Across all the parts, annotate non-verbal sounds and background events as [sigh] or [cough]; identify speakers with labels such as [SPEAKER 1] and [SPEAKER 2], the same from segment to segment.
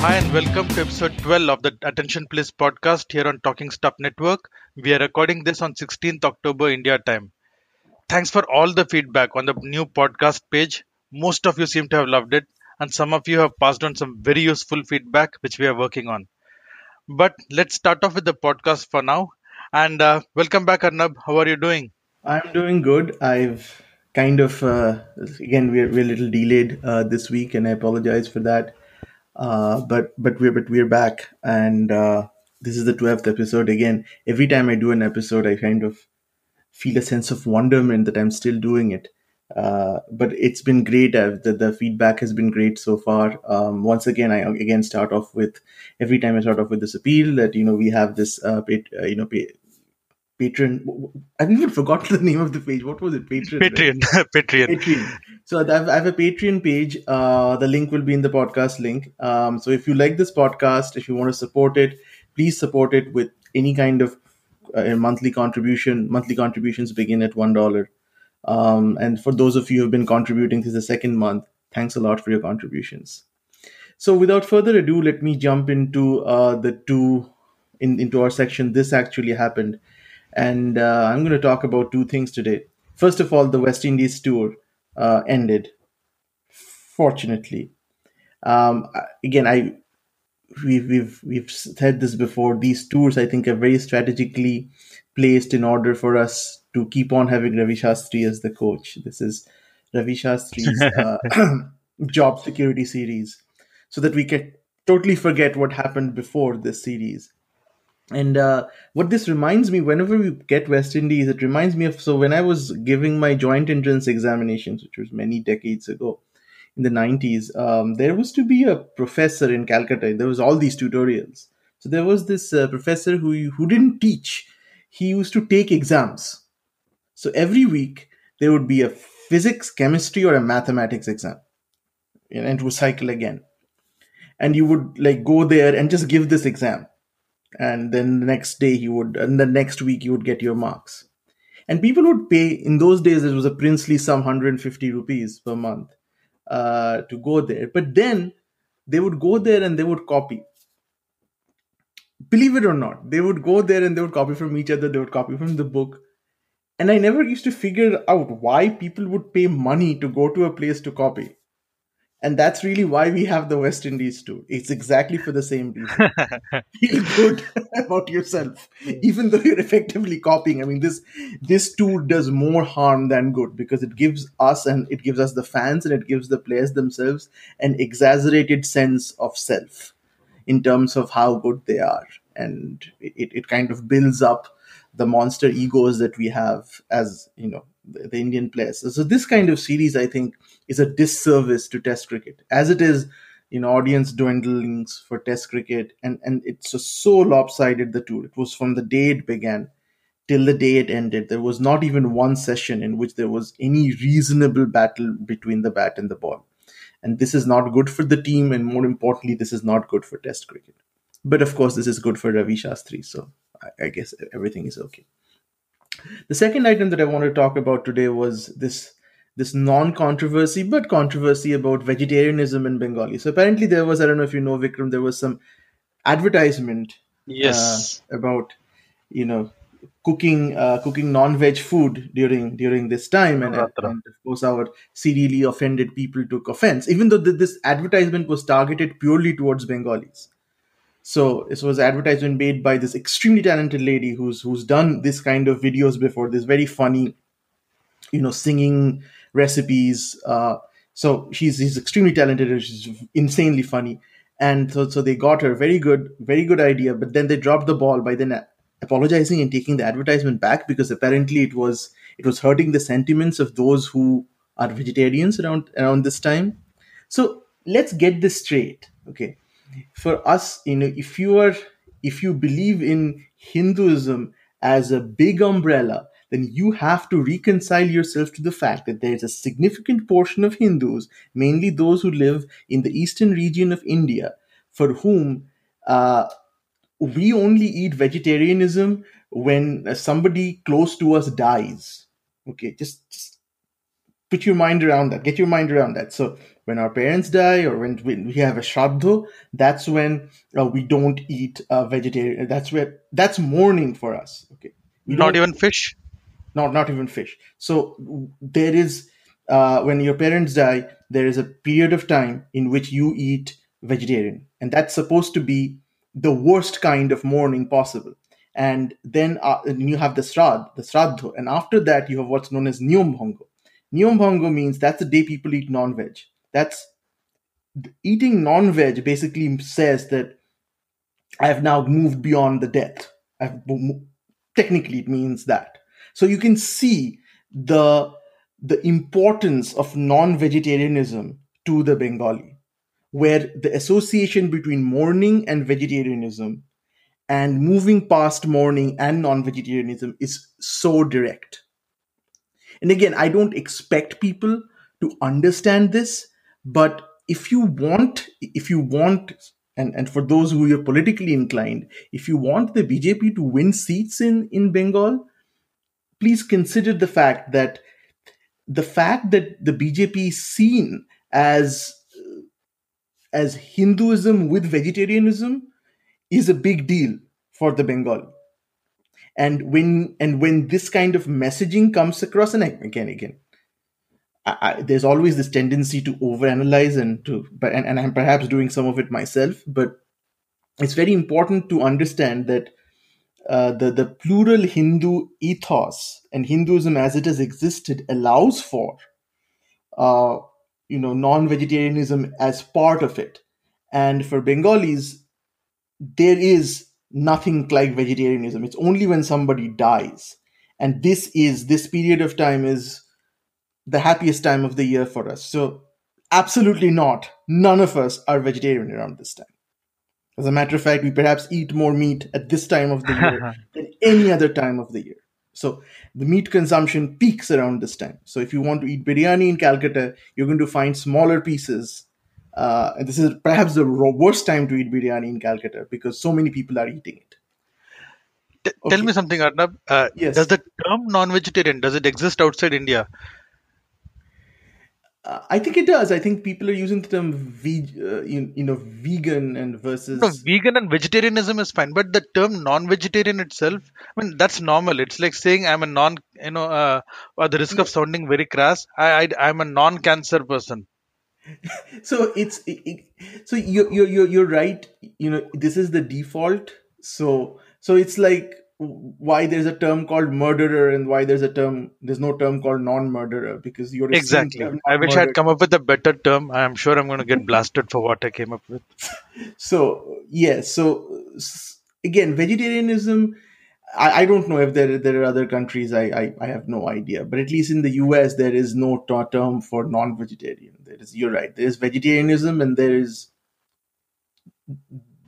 [SPEAKER 1] Hi, and welcome to episode 12 of the Attention Please podcast here on Talking Stuff Network. We are recording this on 16th October India time. Thanks for all the feedback on the new podcast page. Most of you seem to have loved it, and some of you have passed on some very useful feedback, which we are working on. But let's start off with the podcast for now. And uh, welcome back, Arnab. How are you doing?
[SPEAKER 2] I'm doing good. I've kind of, uh, again, we're, we're a little delayed uh, this week, and I apologize for that. Uh, but but we're but we're back, and uh, this is the twelfth episode. Again, every time I do an episode, I kind of feel a sense of wonderment that I'm still doing it. Uh, but it's been great. I've, the, the feedback has been great so far. Um, once again, I again start off with every time I start off with this appeal that you know we have this uh, uh, you know pa- patron. I've even forgotten [laughs] the name of the page. What was it? Patreon. right?
[SPEAKER 1] Patreon. [laughs] Patreon.
[SPEAKER 2] Patreon. So I have, I have a Patreon page. Uh, the link will be in the podcast link. Um, so if you like this podcast, if you want to support it, please support it with any kind of uh, monthly contribution. Monthly contributions begin at one dollar. Um, and for those of you who have been contributing this is the second month, thanks a lot for your contributions. So without further ado, let me jump into uh, the two in, into our section. This actually happened, and uh, I'm going to talk about two things today. First of all, the West Indies tour uh, ended. Fortunately, um, again, I we've we've we've said this before. These tours, I think, are very strategically placed in order for us to keep on having Ravi Shastri as the coach. This is Ravi Shastri's uh, [clears throat] job security series, so that we can totally forget what happened before this series. And uh, what this reminds me, whenever we get West Indies, it reminds me of so when I was giving my joint entrance examinations, which was many decades ago, in the 90s, um, there was to be a professor in Calcutta. There was all these tutorials. So there was this uh, professor who who didn't teach. He used to take exams. So every week there would be a physics, chemistry, or a mathematics exam, and it would cycle again. And you would like go there and just give this exam and then the next day he would and the next week you would get your marks. And people would pay in those days it was a princely sum 150 rupees per month uh, to go there. But then they would go there and they would copy. Believe it or not they would go there and they would copy from each other they would copy from the book. And i never used to figure out why people would pay money to go to a place to copy and that's really why we have the West Indies tour. It's exactly for the same reason. [laughs] Feel good [laughs] about yourself, even though you're effectively copying. I mean, this this tour does more harm than good because it gives us and it gives us the fans and it gives the players themselves an exaggerated sense of self in terms of how good they are, and it, it kind of builds up the monster egos that we have as you know the, Indian players. So this kind of series, I think, is a disservice to Test cricket, as it is, know, audience dwindlings for Test cricket, and and it's so lopsided. The tour. It was from the day it began till the day it ended. There was not even one session in which there was any reasonable battle between the bat and the ball, and this is not good for the team, and more importantly, this is not good for Test cricket. But of course, this is good for Ravi Shastri, so I, I guess everything is okay. The second item that I want to talk about today was this this non-controversy but controversy about vegetarianism in Bengali. So apparently there was I don't know if you know Vikram there was some advertisement
[SPEAKER 1] Yes.
[SPEAKER 2] uh, about you know cooking uh, cooking non-veg food during during this time and, and of course our serially offended people took offense even though th- this advertisement was targeted purely towards Bengalis. So this was advertisement made by this extremely talented lady who's who's done this kind of videos before. This very funny, you know, singing recipes. Uh, so she's she's extremely talented and she's insanely funny. And so so they got her very good very good idea, but then they dropped the ball by then apologizing and taking the advertisement back because apparently it was it was hurting the sentiments of those who are vegetarians around around this time. So let's get this straight, okay? For us you know if you are if you believe in hinduism as a big umbrella then you have to reconcile yourself to the fact that there is a significant portion of hindus mainly those who live in the eastern region of india for whom uh, we only eat vegetarianism when somebody close to us dies okay just, just put your mind around that. Get your mind around that. So when our parents die or when, when we have a shraddha, that's when uh, we don't eat uh, vegetarian. That's where that's mourning for us. Okay, we
[SPEAKER 1] Not even fish.
[SPEAKER 2] not not even fish. So there is uh, when your parents die, there is a period of time in which you eat vegetarian, and that's supposed to be the worst kind of mourning possible. And then uh, and you have the srad, the sraddha, and after that you have what's known as bhango. Niyam bhango means that's the day people eat non-veg. That's eating non-veg basically says that I have now moved beyond the death. I've technically it means that. So you can see the the importance of non-vegetarianism to the Bengali, where the association between mourning and vegetarianism and moving past mourning and non-vegetarianism is so direct. And again, I don't expect people to understand this, but if you want, if you want, and, and for those who are politically inclined, if you want the BJP to win seats in, in Bengal, please consider the fact that the fact that the BJP is seen as as Hinduism with vegetarianism is a big deal for the Bengali. And when and when this kind of messaging comes across, and again, again, I, there's always this tendency to overanalyze and to, and, and I'm perhaps doing some of it myself, but it's very important to understand that uh, the the plural Hindu ethos and Hinduism as it has existed allows for, uh, you know, non-vegetarianism as part of it, and for Bengalis, there is nothing like vegetarianism. It's only when somebody dies, and this is this period of time is the happiest time of the year for us. So, absolutely not. None of us are vegetarian around this time. As a matter of fact, we perhaps eat more meat at this time of the year [laughs] than any other time of the year. So the meat consumption peaks around this time. So if you want to eat biryani in Calcutta, you're going to find smaller pieces. Uh, and this is perhaps the worst time to eat biryani in Calcutta because so many people are eating it.
[SPEAKER 1] T- Tell me something, Arnab. Uh,
[SPEAKER 2] Yes.
[SPEAKER 1] Does the term non-vegetarian does it exist outside India?
[SPEAKER 2] Uh, I think it does. I think people are using the term ve- uh, you, you know vegan and versus
[SPEAKER 1] No, vegan and vegetarianism is fine, but the term non-vegetarian itself, I mean, that's normal. It's like saying I'm a non, you know, uh, at the risk of sounding very crass, I, I I'm a non-cancer person. [laughs]
[SPEAKER 2] so it's it, it- so you're, you're you're you're right you know this is the default so so it's like why there's a term called murderer and why there's a term there's no term called non-murderer because you're
[SPEAKER 1] Exactly. I wish
[SPEAKER 2] i'd
[SPEAKER 1] come up with a better term. I'm sure I'm going to get blasted for what I came up with. [laughs]
[SPEAKER 2] so yes so again vegetarianism I, I don't know if there there are other countries I, I I have no idea but at least in the US there is no t- term for non-vegetarian there is you're right there is vegetarianism and there is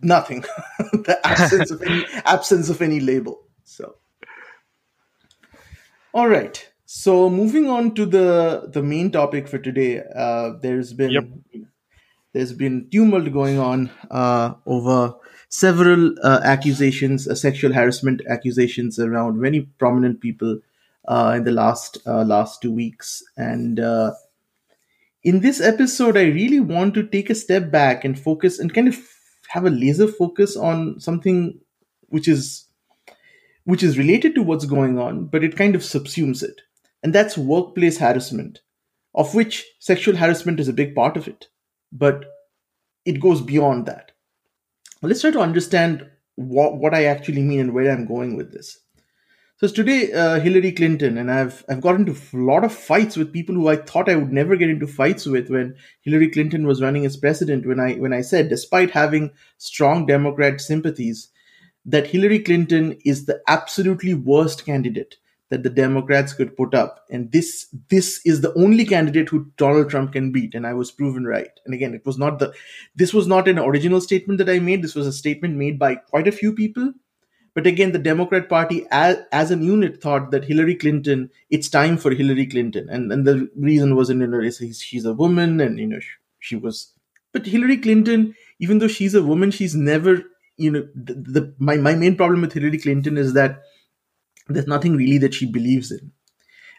[SPEAKER 2] nothing. [laughs] The absence of any [laughs] absence of any label so. All right so moving on to the the main topic for today uh there's been
[SPEAKER 1] Yep.
[SPEAKER 2] there's been tumult going on uh over several uh, accusations uh, sexual harassment accusations around many prominent people uh in the last uh, last two weeks. And uh in this episode, I really want to take a step back and focus and kind of have a laser focus on something which is which is related to what's going on, but it kind of subsumes it. And that's workplace harassment, of which sexual harassment is a big part of it. But it goes beyond that. Let's try to understand what, what I actually mean and where I'm going with this. So today, uh, Hillary Clinton, and I've I've got into a lot of fights with people who I thought I would never get into fights with when Hillary Clinton was running as president. When I when I said, despite having strong Democrat sympathies, that Hillary Clinton is the absolutely worst candidate that the Democrats could put up, and this this is the only candidate who Donald Trump can beat, and I was proven right. And again, it was not the this was not an original statement that I made. This was a statement made by quite a few people. But again, the Democrat Party as, as an unit thought that Hillary Clinton, it's time for Hillary Clinton. And, and the reason was, you know, she's a woman and, you know, she, she was. But Hillary Clinton, even though she's a woman, she's never, you know, the, the my, my main problem with Hillary Clinton is that there's nothing really that she believes in.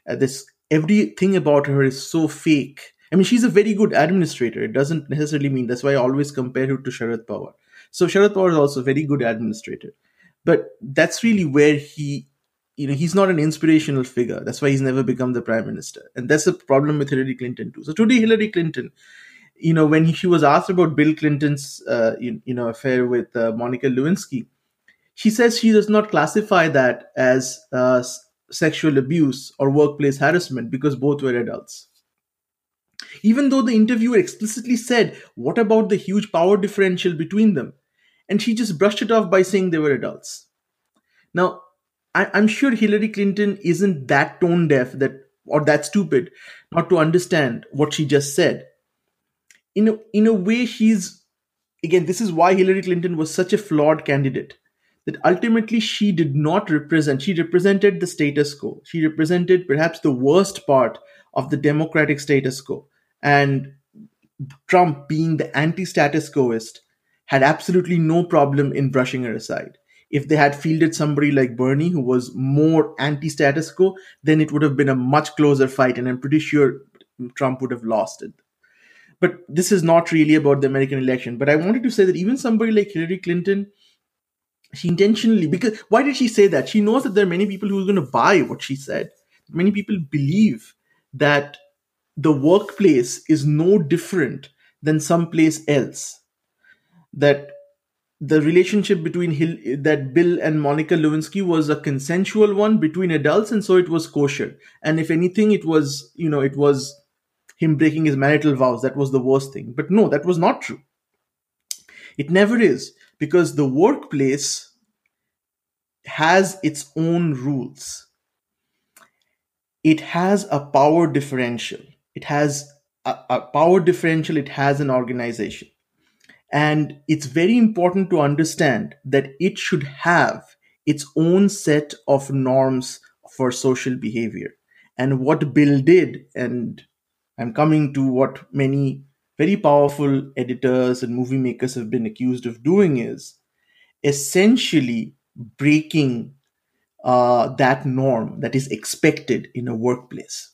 [SPEAKER 2] Uh, this everything about her is so fake. I mean, she's a very good administrator. It doesn't necessarily mean that's why I always compare her to Sharad Pawar. So Sharad Pawar is also a very good administrator, but that's really where he, you know, he's not an inspirational figure. That's why he's never become the prime minister, and that's the problem with Hillary Clinton too. So today, Hillary Clinton, you know, when he, she was asked about Bill Clinton's, uh, you, you, know, affair with uh, Monica Lewinsky, she says she does not classify that as uh, sexual abuse or workplace harassment because both were adults. Even though the interviewer explicitly said, What about the huge power differential between them? And she just brushed it off by saying they were adults. Now, I, am sure Hillary Clinton isn't that tone deaf that or that stupid not to understand what she just said. In a, in a way, she's again, this is why Hillary Clinton was such a flawed candidate that ultimately she did not represent, she represented the status quo. She represented perhaps the worst part of the democratic status quo. And Trump, being the anti status quoist, had absolutely no problem in brushing her aside. If they had fielded somebody like Bernie, who was more anti status quo, then it would have been a much closer fight. And I'm pretty sure Trump would have lost it. But this is not really about the American election. But I wanted to say that even somebody like Hillary Clinton, she intentionally because why did she say that she knows that there are many people who are going to buy what she said many people believe that the workplace is no different than someplace else that the relationship between Hill, that Bill and Monica Lewinsky was a consensual one between adults, and so it was kosher. And if anything, it was you know it was him breaking his marital vows. That was the worst thing. But no, that was not true. It never is because the workplace has its own rules. It has a power differential. It has a, a, power differential, it has an organization. And it's very important to understand that it should have its own set of norms for social behavior. And what Bill did, and I'm coming to what many very powerful editors and movie makers have been accused of doing is essentially breaking uh, that norm that is expected in a workplace.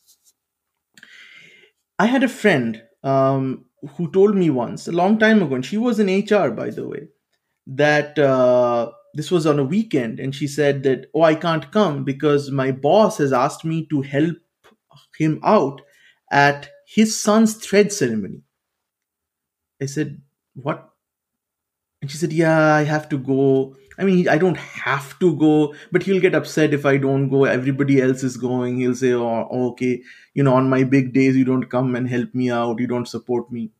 [SPEAKER 2] I had a friend um, who told me once, a long time ago, and she was in HR, by the way, that uh, this was on a weekend, and she said that, oh, I can't come because my boss has asked me to help him out at his son's thread ceremony. I said, What? And she said, Yeah, I have to go. I mean, I don't have to go, but he'll get upset if I don't go. Everybody else is going. He'll say, Oh, okay, you know, on my big days, you don't come and help me out. You don't support me.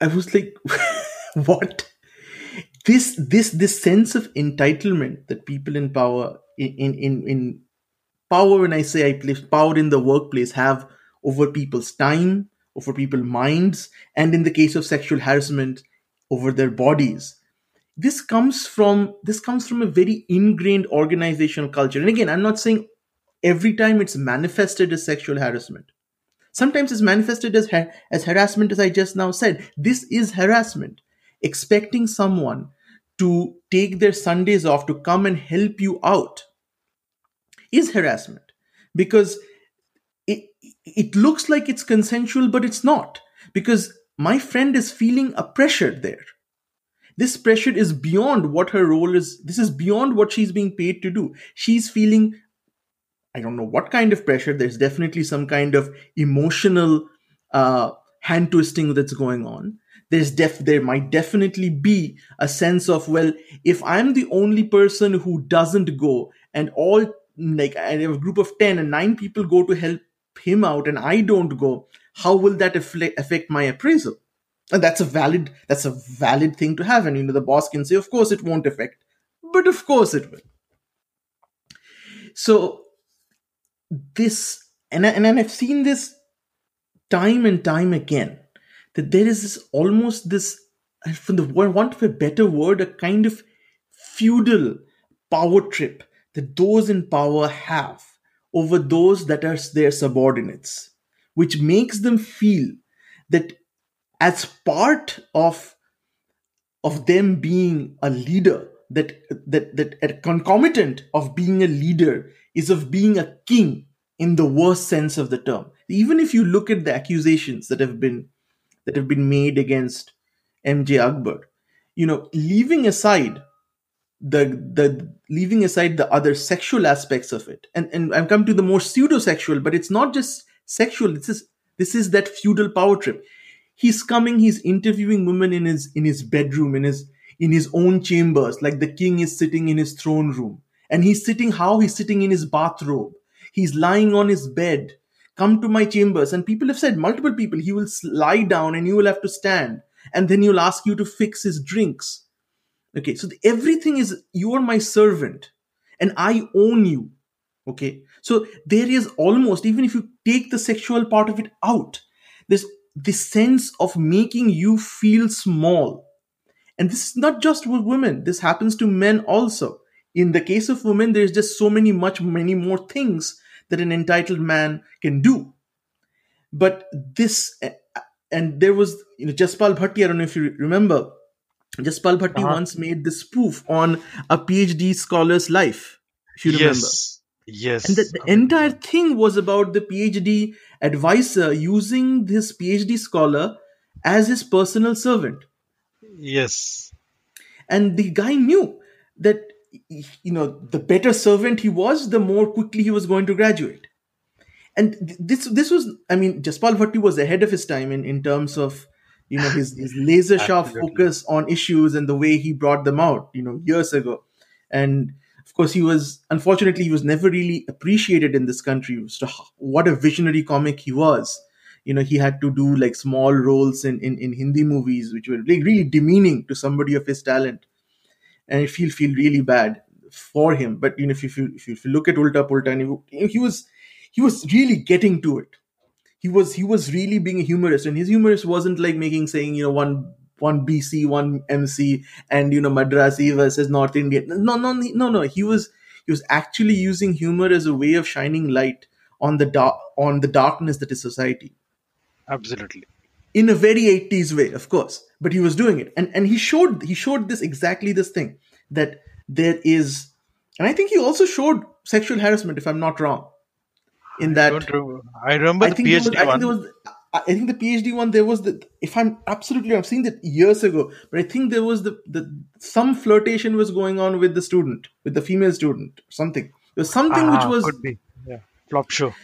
[SPEAKER 2] I was like, [laughs] What? This, this, this sense of entitlement that people in power, in, in, in power, when I say I place power in the workplace, have over people's time, over people's minds, and in the case of sexual harassment, over their bodies. This comes from this comes from a very ingrained organizational culture. And again, I'm not saying every time it's manifested as sexual harassment. Sometimes it's manifested as ha- as harassment, as I just now said. This is harassment. Expecting someone to take their Sundays off to come and help you out is harassment because it it looks like it's consensual, but it's not because my friend is feeling a pressure there. This pressure is beyond what her role is. This is beyond what she's being paid to do. She's feeling, I don't know what kind of pressure. There's definitely some kind of emotional uh, hand twisting that's going on. There's def there might definitely be a sense of well, if I'm the only person who doesn't go, and all like I have a group of ten and nine people go to help him out, and I don't go, how will that affect my appraisal? And that's a valid that's a valid thing to have. And you know the boss can say of course it won't affect but of course it will. So this and, I, and i've seen this time and time again that there is this almost this from the want of a better word a kind of feudal power trip that those in power have over those that are their subordinates which makes them feel that as part of of them being a leader that that that a concomitant of being a leader is of being a king in the worst sense of the term. Even if you look at the accusations that have been that have been made against MJ Akbar, you know, leaving aside the the leaving aside the other sexual aspects of it, and and I've come to the more pseudo sexual, but it's not just sexual. This is this is that feudal power trip. He's coming. He's interviewing women in his in his bedroom in his in his own chambers, like the king is sitting in his throne room, and he's sitting how he's sitting in his bathrobe. He's lying on his bed. Come to my chambers, and people have said multiple people. He will lie down, and you will have to stand, and then he'll ask you to fix his drinks okay so the, everything is you are my servant and i own you okay so there is almost even if you take the sexual part of it out there's this sense of making you feel small and this is not just with women this happens to men also in the case of women there's just so many much many more things that an entitled man can do but this and there was you know jaspal bhatti i don't know if you remember Jaspal Bhatti uh-huh. once made this spoof on a PhD scholar's life, if you remember.
[SPEAKER 1] Yes. Yes.
[SPEAKER 2] And the, the entire thing was about the PhD advisor using this PhD scholar as his personal servant.
[SPEAKER 1] Yes.
[SPEAKER 2] And the guy knew that, you know, the better servant he was, the more quickly he was going to graduate. And this this was, I mean, Jaspal Bhatti was ahead of his time in, in terms of you know his, his laser sharp [laughs] focus on issues and the way he brought them out you know years ago and of course he was unfortunately he was never really appreciated in this country. What a visionary comic he was. You know he had to do like small roles in in, in hindi movies which were like really demeaning to somebody of his talent. And i feel feel really bad for him. But you know if you if you, if you look at ulta pulta and he, he was he was really getting to it. He was he was really being a humorist and his humorist wasn't like making saying you know one one BC, one MC, and you know Madrasi versus North Indian. No, no, no, no. He was he was actually using humor as a way of shining light on the dark on the darkness that is society.
[SPEAKER 1] Absolutely.
[SPEAKER 2] In a very 80s way, of course, but he was doing it, and and he showed he showed this exactly this thing that there is, and I think he also showed sexual harassment, if I'm not wrong in that.
[SPEAKER 1] I, remember. I remember I the PhD
[SPEAKER 2] was, I
[SPEAKER 1] one.
[SPEAKER 2] Was, I think the PhD one there was the if I'm absolutely I've seen that years ago, but I think there was the the some flirtation was going on with the student, with the female student, something. There was something which ah, was
[SPEAKER 1] could be yeah flop show.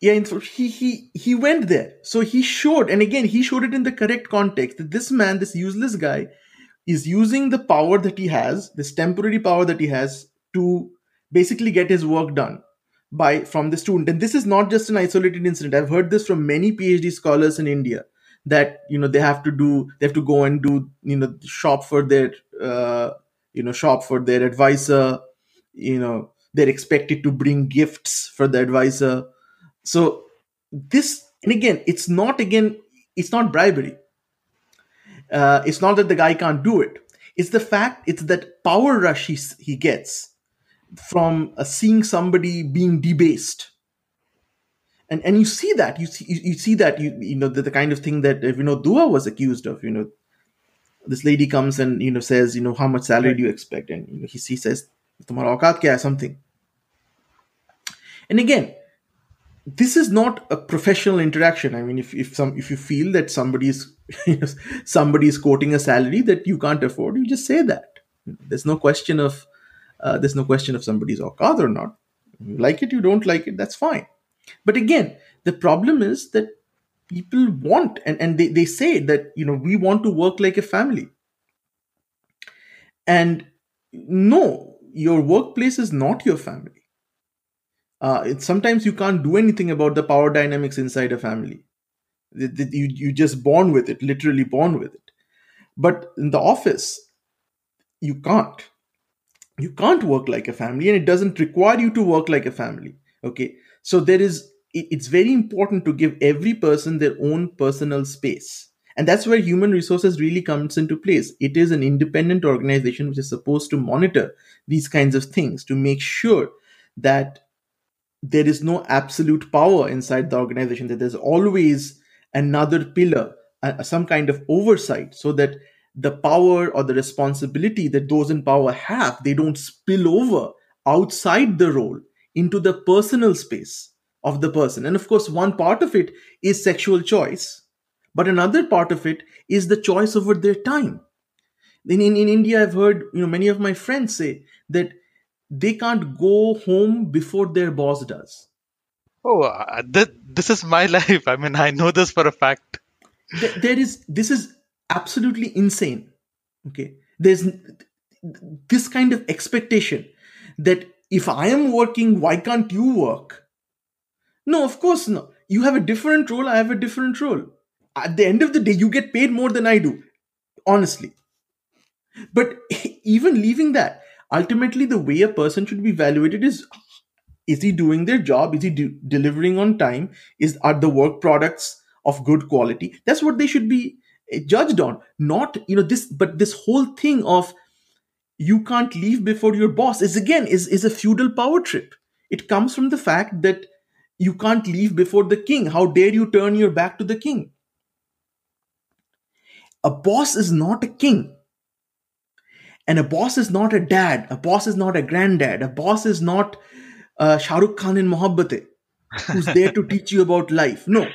[SPEAKER 2] Yeah, and so he he he went there. So he showed, and again he showed it in the correct context that this man, this useless guy, is using the power that he has, this temporary power that he has, to basically get his work done by from the student. And this is not just an isolated incident. I've heard this from many phd scholars in india that you know they have to do they have to go and do you know shop for their uh, you know shop for their advisor you know they're expected to bring gifts for the advisor. So this and again it's not again it's not bribery. Uh, it's not that the guy can't do it. It's the fact it's that power rush he, he gets from uh, seeing somebody being debased. And and you see that you see you, see that you you know the, the kind of thing that you know Dua was accused of you know. This lady comes and you know says you know how much salary do you expect? And you know he, he says tomorrow aukat kya something. And again this is not a professional interaction. I mean if, if some if you feel that somebody is [laughs] somebody is quoting a salary that you can't afford you just say that. There's no question of uh, there's no question of somebody's aukat or not. You like it, you don't like it, that's fine. But again, the problem is that people want and, and they, they say that you know we want to work like a family. And no, your workplace is not your family. Uh, sometimes you can't do anything about the power dynamics inside a family. You, you just born with it, literally born with it. But in the office, you can't you can't work like a family and it doesn't require you to work like a family okay? So there is it's very important to give every person their own personal space. And that's where human resources really comes into place. It is an independent organization which is supposed to monitor these kinds of things to make sure that there is no absolute power inside the organization that there's always another pillar uh, some kind of oversight so that the power or the responsibility that those in power have, they don't spill over outside the role into the personal space of the person. And of course, one part of it is sexual choice, but another part of it is the choice over their time. In, in, in India, I've heard you know many of my friends say that they can't go home before their boss does.
[SPEAKER 1] Oh, uh, th- this is my [laughs] life. I mean, I know this for a fact.
[SPEAKER 2] There, there is this is absolutely insane. Okay, there's this kind of expectation that if I am working, why can't you work? No, of course not. You have a different role, I have a different role. At the end of the day, you get paid more than I do, honestly. But [laughs] even leaving that, ultimately, the way a person should be evaluated is is he doing their job? Is he de- delivering on time? Is are the work products of good quality? That's what they should be judged on. Not you know this, but this whole thing of you can't leave before your boss is again is is a feudal power trip. It comes from the fact that you can't leave before the king. How dare you turn your back to the king? A boss is not a king. And a boss is not a dad. A boss is not a granddad. A boss is not uh, Shah Rukh Khan in Mohabbatein, who's there to [laughs] teach you about life. No,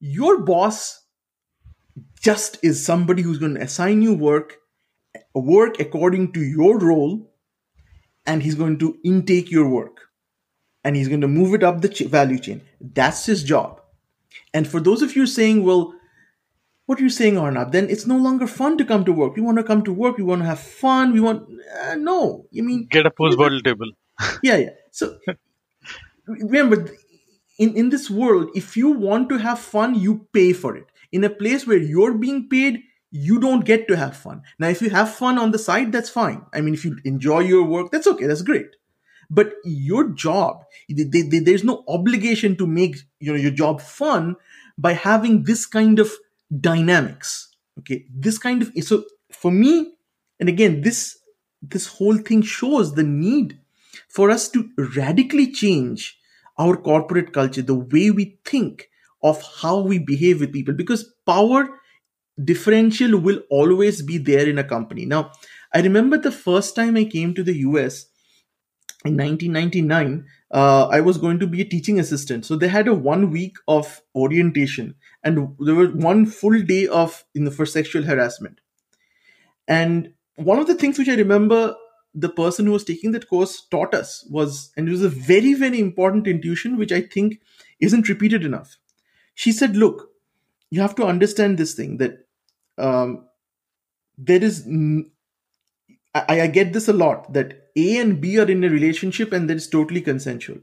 [SPEAKER 2] your boss just is somebody who's going to assign you work, work according to your role, and he's going to intake your work and he's going to move it up the ch- value chain. That's his job. And for those of you saying, well, what are you saying, Arnab? Then it's no longer fun to come to work. We want to come to work. We want to have fun. We want uh, no. You mean
[SPEAKER 1] get a foosball table? [laughs]
[SPEAKER 2] yeah, yeah. So remember, in in this world, if you want to have fun, you pay for it. In a place where you're being paid, you don't get to have fun. Now, if you have fun on the side, that's fine. I mean, if you enjoy your work, that's okay. That's great. But your job, they, they, there's no obligation to make you know, your job fun by having this kind of dynamics. Okay, this kind of so for me, and again, this this whole thing shows the need for us to radically change our corporate culture, the way we think of how we behave with people, because power differential will always be there in a company. Now, I remember the first time I came to the US in 1999, uh, I was going to be a teaching assistant. So they had a one week of orientation, and there was one full day of you know for sexual harassment. And one of the things which I remember the person who was taking that course taught us was, and it was a very very important intuition which I think isn't repeated enough. She said, "Look, you have to understand this thing that um, there is." I, get this a lot that A and B are in a relationship and that is totally consensual.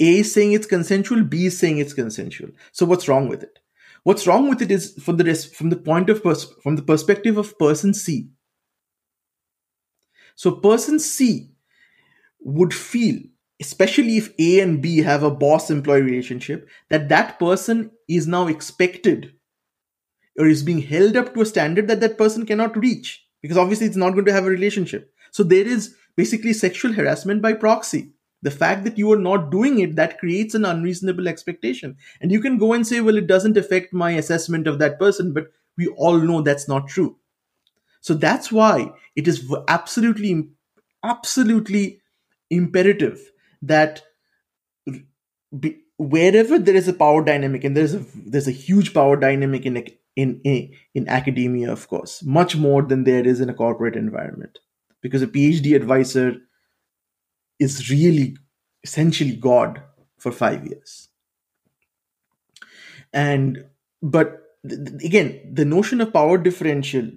[SPEAKER 2] A is saying it's consensual, B is saying it's consensual. So what's wrong with it? What's wrong with it is from the from the point of pers- from the perspective of person C. So person C would feel, especially if A and B have a boss-employee relationship, that that person is now expected or is being held up to a standard that that person cannot reach because obviously it's not going to have a relationship. So there is basically sexual harassment by proxy. The fact that you are not doing it that creates an unreasonable expectation. And you can go and say well it doesn't affect my assessment of that person but we all know that's not true. So that's why it is absolutely absolutely imperative that be, wherever there is a power dynamic and there's a there's a huge power dynamic in in in, in academia of course much more than there is in a corporate environment because a phd advisor is really essentially God for five years. And but again, the notion of power differential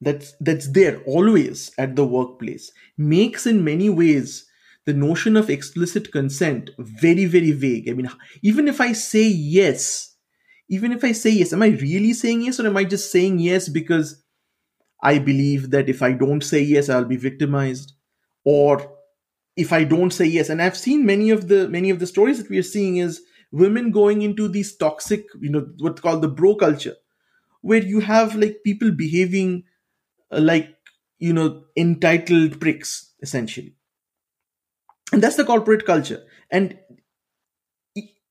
[SPEAKER 2] that's that's there always at the workplace makes in many ways the notion of explicit consent very very vague. I mean, even if I say yes, even if I say yes, am I really saying yes or am I just saying yes because I believe that if I don't say yes, I'll be victimized? Or if I don't say yes, and I've seen many of the many of the stories that we are seeing is women going into these toxic, you know, what's called the bro culture, where you have like people behaving uh, like you know entitled pricks essentially, and that's the corporate culture. And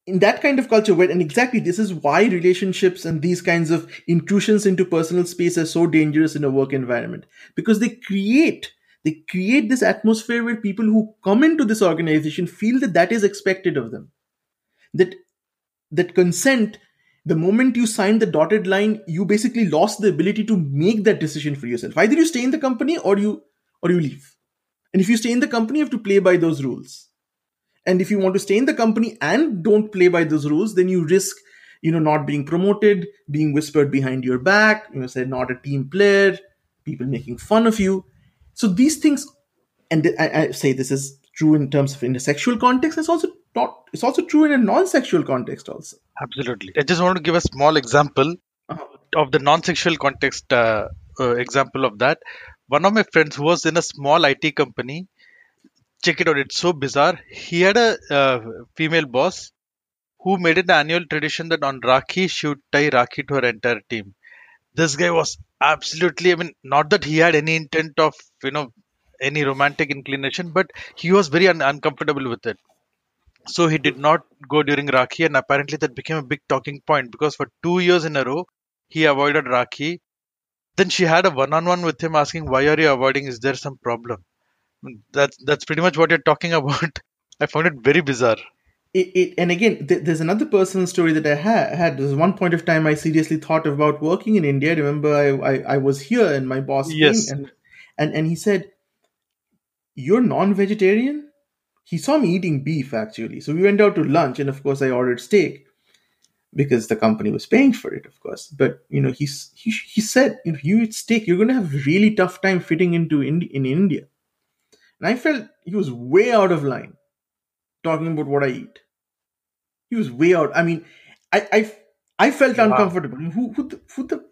[SPEAKER 2] in that kind of culture, where and exactly this is why relationships and these kinds of intrusions into personal space are so dangerous in a work environment. Because they create they create this atmosphere where people who come into this organization feel that that is expected of them. That that consent the moment you sign the dotted line you basically lost the ability to make that decision for yourself. Either you stay in the company or you or you leave and if you stay in the company you have to play by those rules and if you want to stay in the company and don't play by those rules then you risk you know not being promoted being whispered behind your back you know say not a team player people making fun of you so these things and I, I say this is true in terms of in a sexual context it's also not it's also true in a non-sexual context also
[SPEAKER 1] Absolutely. I just want to give a small example
[SPEAKER 2] Uh-huh.
[SPEAKER 1] of the non-sexual context uh, uh, example of that. One of my friends who was in a small IT company, check it out. It's so bizarre. He had a uh, female boss who made it an annual tradition that on Rakhi she would tie Rakhi to her entire team. This guy was absolutely. I mean, not that he had any intent of you know any romantic inclination, but he was very un- uncomfortable with it. So he did not go during Rakhi, and apparently that became a big talking point because for two years in a row he avoided Rakhi. Then she had a one-on-one with him, asking, "Why are you avoiding? Is there some problem?" That's that's pretty much what you're talking [laughs] about. I found it very bizarre.
[SPEAKER 2] it, it and again th- there's another personal story that i ha- had there was one point of time i seriously thought about working in india I remember I, I i was here and my boss
[SPEAKER 1] Yes.
[SPEAKER 2] came and and and he said you're non-vegetarian he saw me eating beef actually so we went out to lunch and of course i ordered steak because the company was paying for it of course. But you know he's he, he said if you eat steak you're going to have a really tough time fitting into in, in india. And i felt he was way out of line talking about what i eat. He was way out i mean i i, I felt
[SPEAKER 1] Wow.
[SPEAKER 2] uncomfortable. Who who the, who the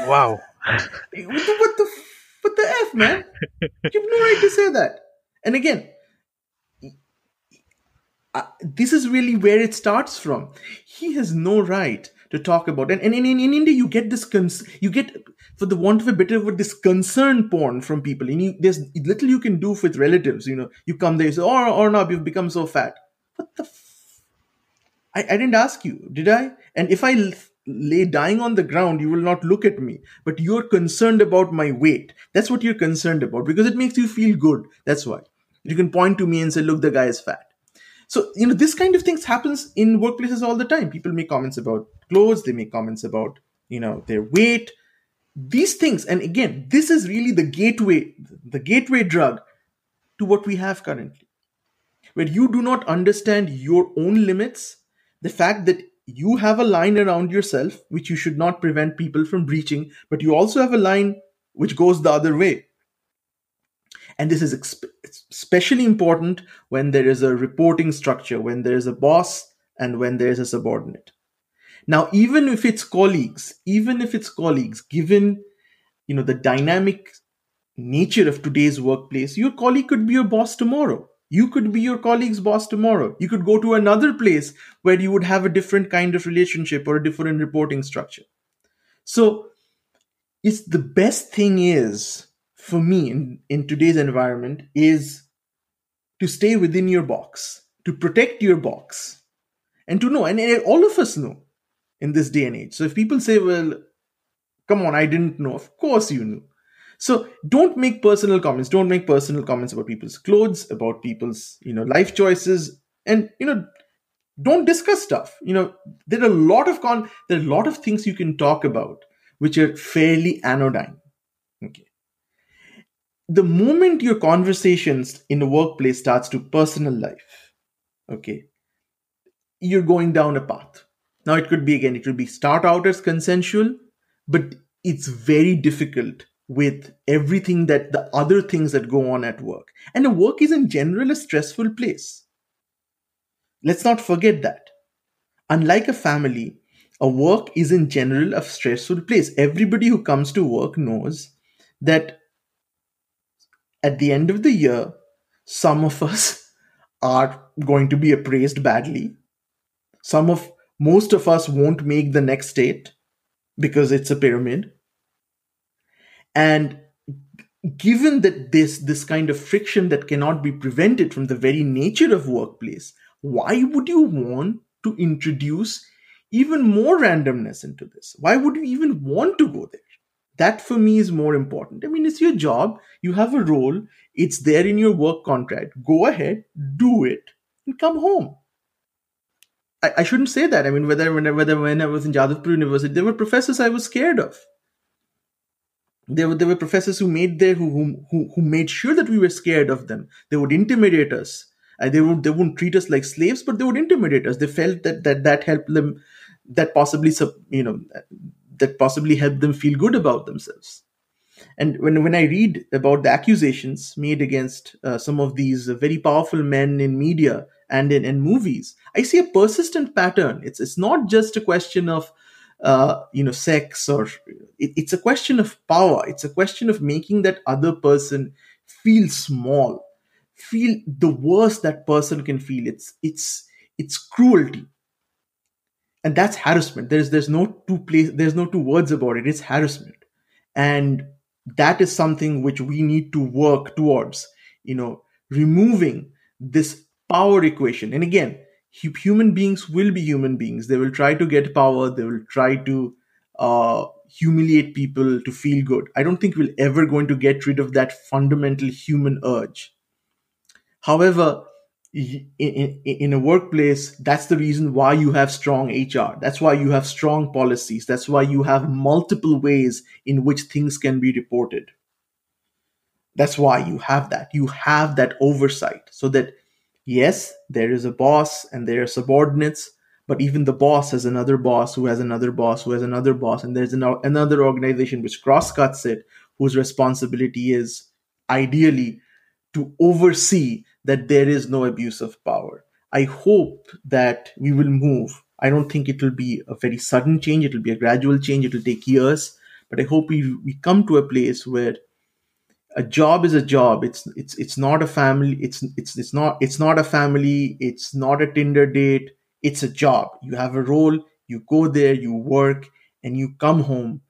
[SPEAKER 1] Wow. [laughs]
[SPEAKER 2] what the, what the what the f man? You have no right to say that. And again uh, this is really where it starts from. He has no right to talk about and, and in, in, in india you get this cons- you get for the want of a better word this concern porn from people. And you, there's little you can do with relatives you know. You come there you say oh or no you've become so fat. What the f- I, I didn't ask you did i? And if i l- lay dying on the ground you will not look at me. But you're concerned about my weight. That's what you're concerned about because it makes you feel good. That's why. You can point to me and say look the guy is fat so you know this kind of things happens in workplaces all the time. People make comments about clothes they make comments about you know their weight. These things and again this is really the gateway the gateway drug to what we have currently. Where you do not understand your own limits the fact that you have a line around yourself which you should not prevent people from breaching but you also have a line which goes the other way and this is especially important when there is a reporting structure when there is a boss and when there is a subordinate. Now even if it's colleagues even if it's colleagues given you know the dynamic nature of today's workplace your colleague could be your boss tomorrow. You could be your colleague's boss tomorrow. You could go to another place where you would have a different kind of relationship or a different reporting structure. So it's the best thing is for me in, in today's environment is to stay within your box to protect your box and to know and, and all of us know in this day and age. So if people say well come on i didn't know of course you knew. So don't make personal comments. Don't make personal comments about people's clothes about people's you know life choices and you know don't discuss stuff. You know there are a lot of con there are a lot of things you can talk about which are fairly anodyne the moment your conversations in the workplace starts to personal life okay you're going down a path. Now it could be again it could be start out as consensual but it's very difficult with everything that the other things that go on at work. And the work is in general a stressful place. Let's not forget that. Unlike a family a work is in general a stressful place. Everybody who comes to work knows that at the end of the year some of us are going to be appraised badly. Some of most of us won't make the next state because it's a pyramid. And given that this this kind of friction that cannot be prevented from the very nature of workplace why would you want to introduce even more randomness into this? Why would you even want to go there that for me is more important. I mean it's your job. You have a role. It's there in your work contract. Go ahead do it and come home. I, I shouldn't say that. I mean whether, whether when i was in jadavpur university there were professors i was scared of. There were there were professors who made there who who who made sure that we were scared of them. They would intimidate us. And they would they wouldn't treat us like slaves but they would intimidate us. They felt that that that helped them that possibly you know that possibly help them feel good about themselves. And when when i read about the accusations made against uh, some of these very powerful men in media and in, in movies i see a persistent pattern. It's it's not just a question of uh, you know sex or it, it's a question of power. It's a question of making that other person feel small feel the worst that person can feel. It's it's it's cruelty and that's harassment there's there's no two place there's no two words about it it's harassment and that is something which we need to work towards you know removing this power equation and again human beings will be human beings. They will try to get power. They will try to uh, humiliate people to feel good. I don't think we're ever going to get rid of that fundamental human urge. However, in, in, a workplace, that's the reason why you have strong HR. That's why you have strong policies. That's why you have multiple ways in which things can be reported. That's why you have that. You have that oversight so that yes, there is a boss and there are subordinates, but even the boss has another boss who has another boss who has another boss, and there's an, another organization which crosscuts it, whose responsibility is ideally to oversee that there is no abuse of power. I hope that we will move. I don't think it will be a very sudden change, it will be a gradual change, it will take years, but I hope we, we come to a place where a job is a job. It's it's it's not a family. It's it's it's not it's not a family. It's not a tinder date. It's a job. You have a role. You go there. You work. And you come home.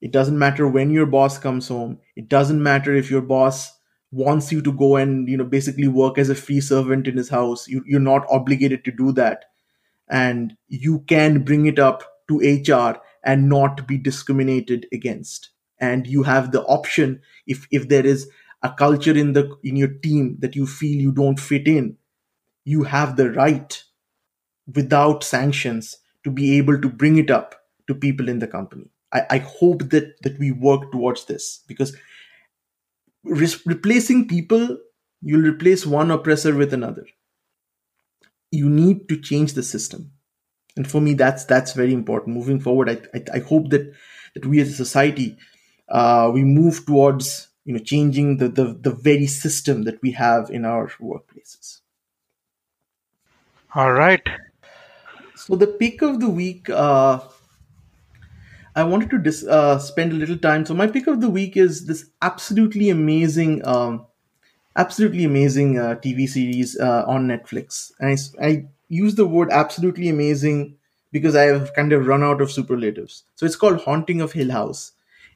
[SPEAKER 2] It doesn't matter when your boss comes home. It doesn't matter if your boss wants you to go and you know basically work as a free servant in his house. You, you're not obligated to do that. And you can bring it up to hr and not be discriminated against. And you have the option if if there is a culture in the in your team that you feel you don't fit in you have the right without sanctions to be able to bring it up to people in the company. I, I hope that that we work towards this because re- replacing people you'll replace one oppressor with another. You need to change the system. And for me that's that's very important. Moving forward i i, I hope that that we as a society uh, we move towards you know changing the, the the very system that we have in our workplaces.
[SPEAKER 1] All right.
[SPEAKER 2] So the pick of the week uh, i wanted to dis- uh, spend a little time. So my pick of the week is this absolutely amazing um, absolutely amazing uh, tv series uh, on netflix. And I, I use the word absolutely amazing because i have kind of run out of superlatives. So it's called haunting of hill house.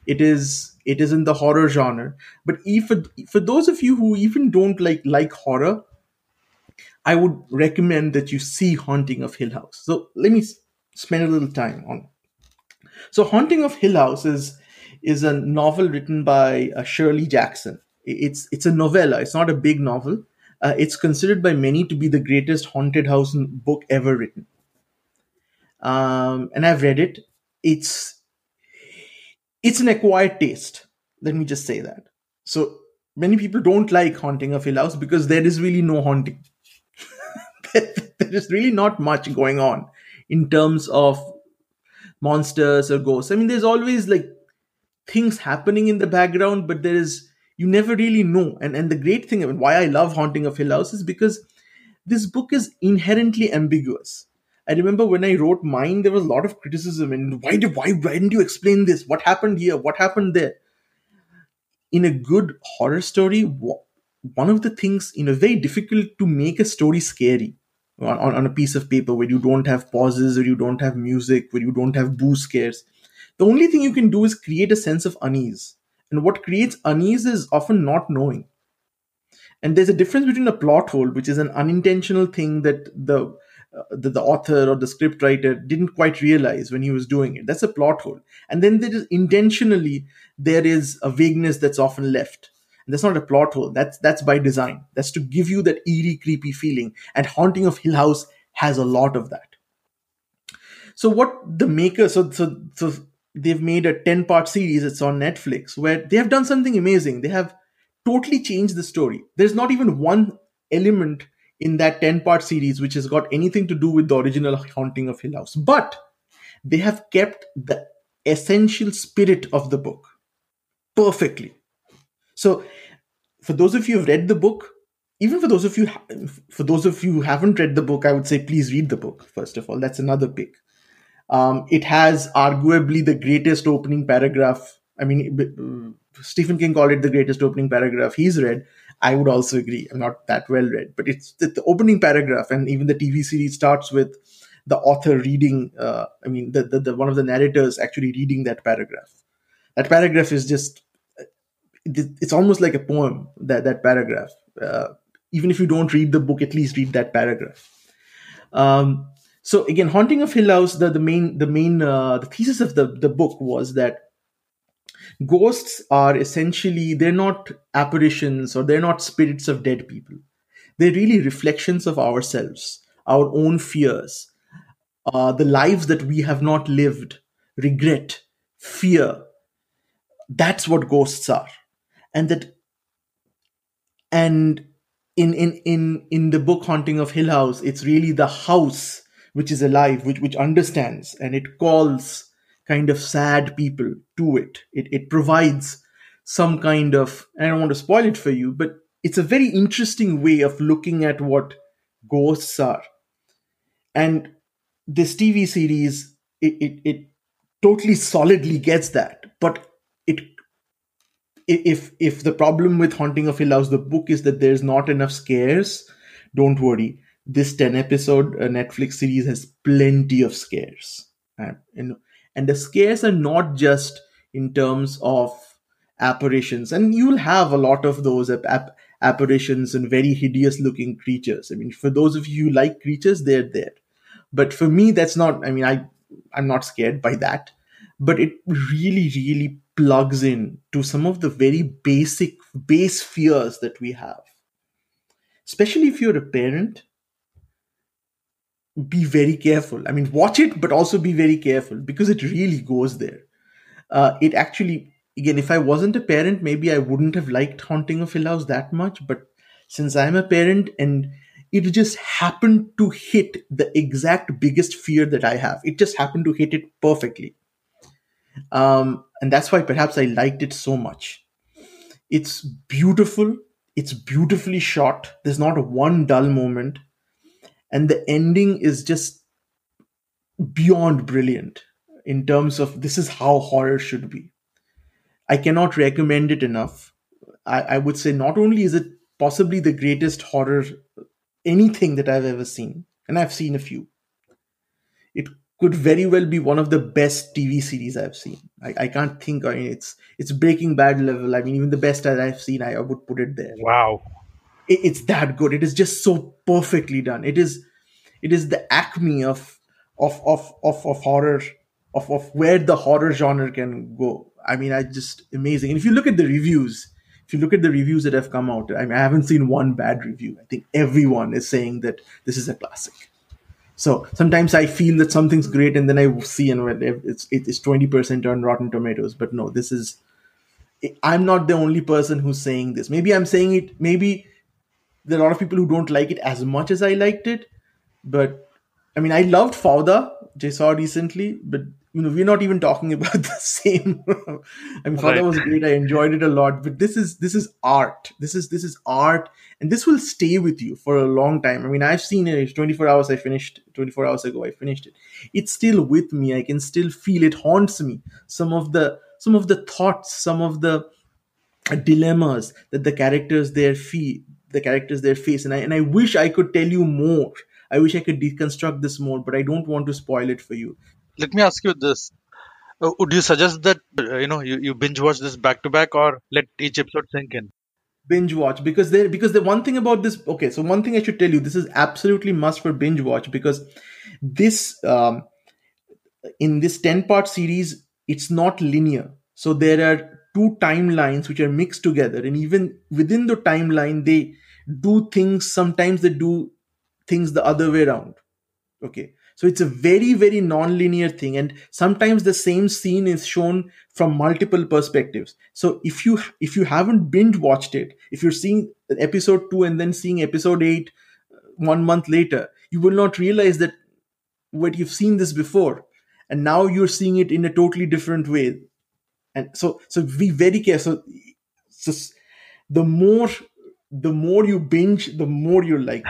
[SPEAKER 2] It is it is in the horror genre. But if for those of you who even don't like like horror i would recommend that you see haunting of hill house. So let me spend a little time on it so haunting of hill house is is a novel written by uh, shirley jackson it's it's a novella it's not a big novel uh, it's considered by many to be the greatest haunted house book ever written um, and i've read it it's it's an acquired taste. Let me just say that. So many people don't like haunting of Hill House because there is really no haunting. [laughs] there is really not much going on in terms of monsters or ghosts. I mean, there's always like things happening in the background, but there is you never really know. And and the great thing, I mean, why I love Haunting of Hill House is because this book is inherently ambiguous. I remember when I wrote mine, there was a lot of criticism and why did why, why didn't you explain this? What happened here? What happened there? In a good horror story, one of the things, you know, very difficult to make a story scary on, on, a piece of paper where you don't have pauses or you don't have music, where you don't have boo scares. The only thing you can do is create a sense of unease. And what creates unease is often not knowing. And there's a difference between a plot hole, which is an unintentional thing that the uh, that the author or the script writer didn't quite realize when he was doing it. That's a plot hole. And then there is intentionally there is a vagueness that's often left. And that's not a plot hole. That's that's by design. That's to give you that eerie, creepy feeling. And Haunting of Hill House has a lot of that. So what the maker so so so they've made a 10 part series it's on netflix where they have done something amazing they have totally changed the story there's not even one element in that 10 part series which has got anything to do with the original haunting of hill house but they have kept the essential spirit of the book perfectly so for those of you who have read the book even for those of you for those of you who haven't read the book i would say please read the book first of all that's another pick um, it has arguably the greatest opening paragraph. I mean, Stephen King called it the greatest opening paragraph he's read. I would also agree. I'm not that well read, but it's the, the opening paragraph, and even the TV series starts with the author reading. Uh, I mean, the, the, the one of the narrators actually reading that paragraph. That paragraph is just it's almost like a poem. That that paragraph. Uh, even if you don't read the book, at least read that paragraph. Um, so again, Haunting of Hill House, the, the main the main uh, the thesis of the, the book was that ghosts are essentially they're not apparitions or they're not spirits of dead people. They're really reflections of ourselves, our own fears, uh, the lives that we have not lived, regret, fear. That's what ghosts are, and that and in in in in the book Haunting of Hill House, it's really the house which is alive, which which understands, and it calls kind of sad people to it. It it provides some kind of I don't want to spoil it for you, but it's a very interesting way of looking at what ghosts are. And this TV series, it, it, it totally solidly gets that. But if if the problem with Haunting of Hill House, the book is that there's not enough scares, don't worry this 10 episode uh, Netflix series has plenty of scares. And, and, and the scares are not just in terms of apparitions, and you'll have a lot of those ap- apparitions and very hideous looking creatures. I mean, for those of you who like creatures, they're there. But for me, that's not, I mean, I, I'm not scared by that. But it really, really plugs in to some of the very basic base fears that we have. Especially if you're a parent be very careful. I mean, watch it, but also be very careful because it really goes there. Uh, it actually, again, if I wasn't a parent, maybe I wouldn't have liked Haunting of Hill House that much. But since I'm a parent and it just happened to hit the exact biggest fear that I have, it just happened to hit it perfectly. Um, and that's why perhaps I liked it so much. It's beautiful. It's beautifully shot. There's not one dull moment and the ending is just beyond brilliant in terms of this is how horror should be. I cannot recommend it enough. I, I would say not only is it possibly the greatest horror anything that I've ever seen, and I've seen a few. It could very well be one of the best TV series I've seen. I, I can't think. I mean, it's it's Breaking Bad level. I mean, even the best that I've seen, I, I would put it there.
[SPEAKER 1] Wow,
[SPEAKER 2] it, it's that good. It is just so perfectly done. It is it is the acme of of of of, of horror of, of where the horror genre can go. I mean, I just amazing. And if you look at the reviews, if you look at the reviews that have come out, I mean, I haven't seen one bad review. I think everyone is saying that this is a classic. So sometimes I feel that something's great, and then I see and it's it's twenty percent on Rotten Tomatoes. But no, this is. I'm not the only person who's saying this. Maybe I'm saying it. Maybe there are a lot of people who don't like it as much as I liked it, but I mean, I loved Fauda, which I saw recently, but you know, we're not even talking [laughs] about the same. I mean, Fauda right. was great. I enjoyed it a lot, but this is this is art. This is this is art, and this will stay with you for a long time. I mean, I've seen it. It's 24 hours. I finished 24 hours ago. I finished it. It's still with me. I can still feel it. Haunts me. Some of the some of the thoughts, some of the dilemmas that the characters there feel the characters their face and I and I wish I could tell you more. I wish I could deconstruct this more, but I don't want to spoil it for you.
[SPEAKER 1] Let me ask you this: uh, Would you suggest that uh, you know you, you binge watch this back to back, or let each episode sink in?
[SPEAKER 2] binge watch because there because the one thing about this okay so one thing i should tell you this is absolutely must for binge watch because this um, in this 10 part series it's not linear. So there are two timelines which are mixed together and even within the timeline they do things sometimes they do things the other way around okay so it's a very very non-linear thing and sometimes the same scene is shown from multiple perspectives. So if you if you haven't binge watched it if you're seeing episode 2 and then seeing episode 8 uh, one month later you will not realize that what you've seen this before and now you're seeing it in a totally different way. And so so be very careful so, so the more the more you binge the more you like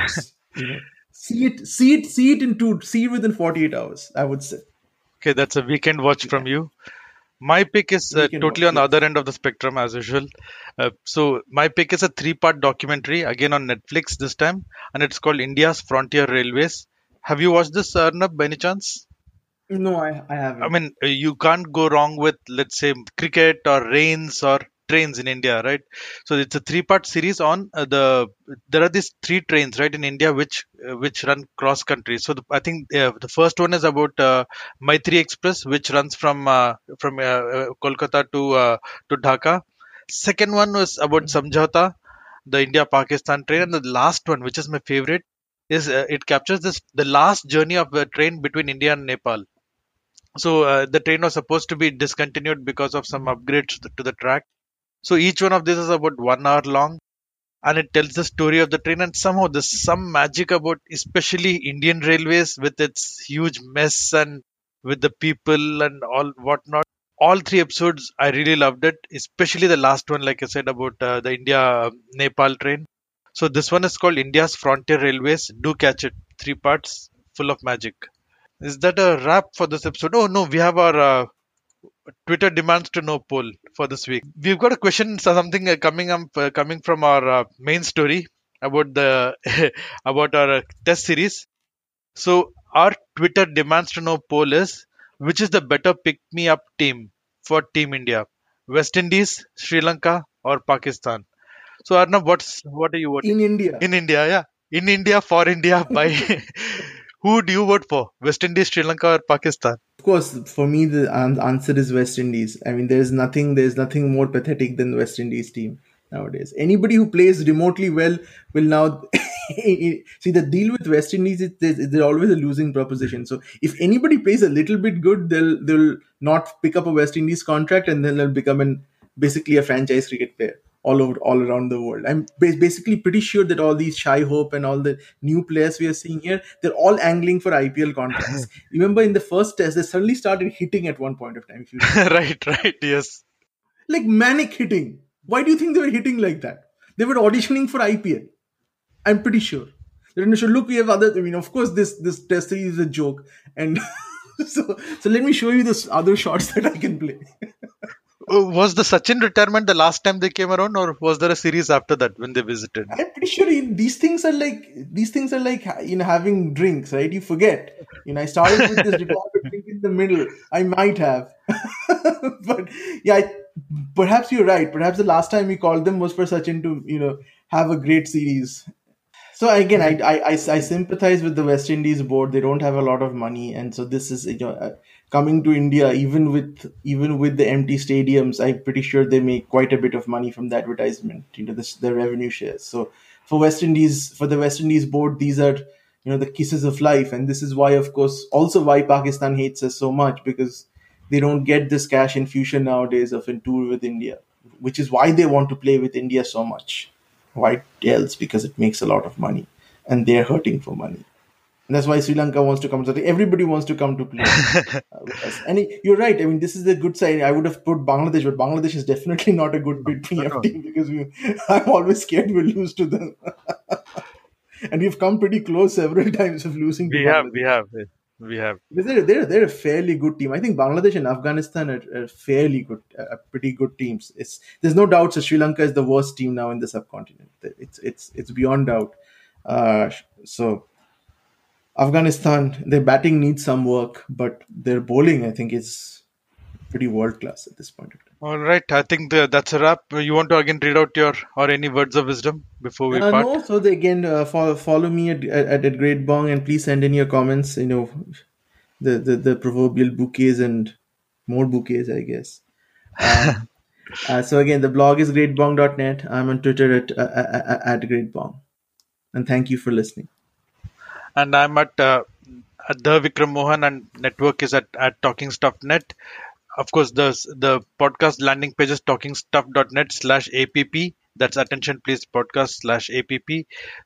[SPEAKER 2] you know [laughs] see it see it see it in two see it within 48 hours i would say
[SPEAKER 1] Okay, that's a weekend watch from you. My pick is uh, totally on the other end of the spectrum as usual. Uh, so my pick is a three-part documentary again on Netflix this time, and it's called India's Frontier Railways. Have you watched this, Arnab, by any chance?
[SPEAKER 2] no i i haven't
[SPEAKER 1] I mean, uh, you can't go wrong with, let's say, cricket or rains or trains in India, right? So it's a three-part series on uh, the. There are these three trains, right, in India, which uh, which run cross country. So the, I think uh, the first one is about uh, Maitri Express, which runs from uh, from uh, uh, Kolkata to to Dhaka. Second one was about Samjhauta, the India-Pakistan train, and the last one, which is my favorite, is it captures this the last journey of the train between India and Nepal. So uh, the train was supposed to be discontinued because of some upgrades to the track. So each one of these is about one hour long, and it tells the story of the train. And somehow there's some magic about, especially Indian Railways with its huge mess and with the people and all whatnot. All three episodes, I really loved it, especially the last one, like I said about uh, the India Nepal train. So this one is called India's Frontier Railways. Do catch it. Three parts, full of magic. Is that a wrap for this episode? Oh no, we have our uh, Twitter demands to know poll for this week. We've got a question, so something uh, coming up, uh, coming from our uh, main story about the [laughs] about our uh, test series. So our Twitter demands to know poll is which is the better pick me up team for Team India, West Indies, Sri Lanka, or Pakistan? So Arnab, what's what are you voting
[SPEAKER 2] in india
[SPEAKER 1] in India? Yeah, in India for India [laughs] by [laughs] who do you vote for? West Indies, Sri Lanka, or Pakistan?
[SPEAKER 2] Of course for me the answer is west indies. I mean there's nothing there's nothing more pathetic than the west indies team nowadays. Anybody who plays remotely well will now [laughs] see the deal with west indies is they're, they're always a losing proposition. So if anybody plays a little bit good they'll they'll not pick up a west indies contract and then they'll become an basically a franchise cricket player all over all around the world. I'm ba- basically pretty sure that all these Shai Hope and all the new players we are seeing here they're all angling for ipl contracts. [laughs] Remember in the first test they suddenly started hitting at one point of time [laughs]
[SPEAKER 1] right, right, yes.
[SPEAKER 2] like manic hitting. Why do you think they were hitting like that? They were auditioning for ipl i'm pretty sure. They're the show look we have other i mean of course this this test series is a joke and [laughs] so so let me show you this other shots that i can play
[SPEAKER 1] Was the Sachin retirement the last time they came around, or was there a series after that when they visited?
[SPEAKER 2] I'm pretty sure these things are like these things are like you know having drinks, right? You forget. You know, I started with this drink in the middle. I might have, [laughs] but yeah, I, perhaps you're right. Perhaps the last time we called them was for Sachin to you know have a great series. So again, I, I I I sympathize with the West Indies board. They don't have a lot of money, and so this is you know coming to India. Even with even with the empty stadiums, I'm pretty sure they make quite a bit of money from the advertisement. You know, the revenue shares. So for West Indies, for the West Indies board, these are you know the kisses of life, and this is why, of course, also why Pakistan hates us so much because they don't get this cash infusion nowadays of in tour with India, which is why they want to play with India so much. Why else? Because it makes a lot of money, and they're hurting for money. And that's why Sri Lanka wants to come. So everybody wants to come to play [laughs] uh. And you're right. I mean, this is the good side. I would have put Bangladesh, but Bangladesh is definitely not a good bid team because we, [laughs] I'm always scared we'll lose to them. [laughs] and we've come pretty close several times of losing. To
[SPEAKER 1] We have, we have, we have.
[SPEAKER 2] They're, they're, they're a fairly good team. I think Bangladesh and Afghanistan are, are fairly good, uh, pretty good teams. It's there's no doubt that Sri Lanka is the worst team now in the subcontinent. It's it's it's beyond doubt. Uh, so Afghanistan, their batting needs some work, but their bowling, I think, is pretty world class at this point.
[SPEAKER 1] All right, I think the, that's a wrap. You want to again read out your or any words of wisdom before we
[SPEAKER 2] Uh,
[SPEAKER 1] part?
[SPEAKER 2] no, so the, again, uh, follow, follow me at, at, at Great Bong and please send in your comments. You know, the, the, the proverbial bouquets and more bouquets, I guess. Um, [laughs] uh, so again, the blog is greatbong.net. I'm on Twitter at, uh, at, at greatbong. And thank you for listening.
[SPEAKER 1] And I'm at, uh, at the Vikram Mohan and network is at, at talkingstuff.net. Of course, the the podcast landing page is talkingstuff.net slash app. That's attention please podcast slash app.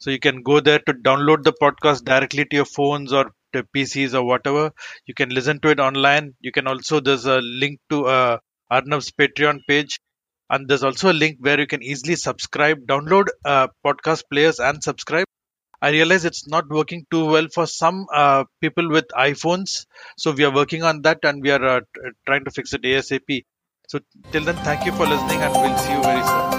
[SPEAKER 1] So you can go there to download the podcast directly to your phones or to PCs or whatever. You can listen to it online. You can also there's a link to uh, Arnab's Patreon page and there's also a link where you can easily subscribe download uh, podcast players and subscribe i realize it's not working too well for some uh, people with iphones. So we are working on that and we are uh, trying to fix it asap so till then thank you for listening and we'll see you very soon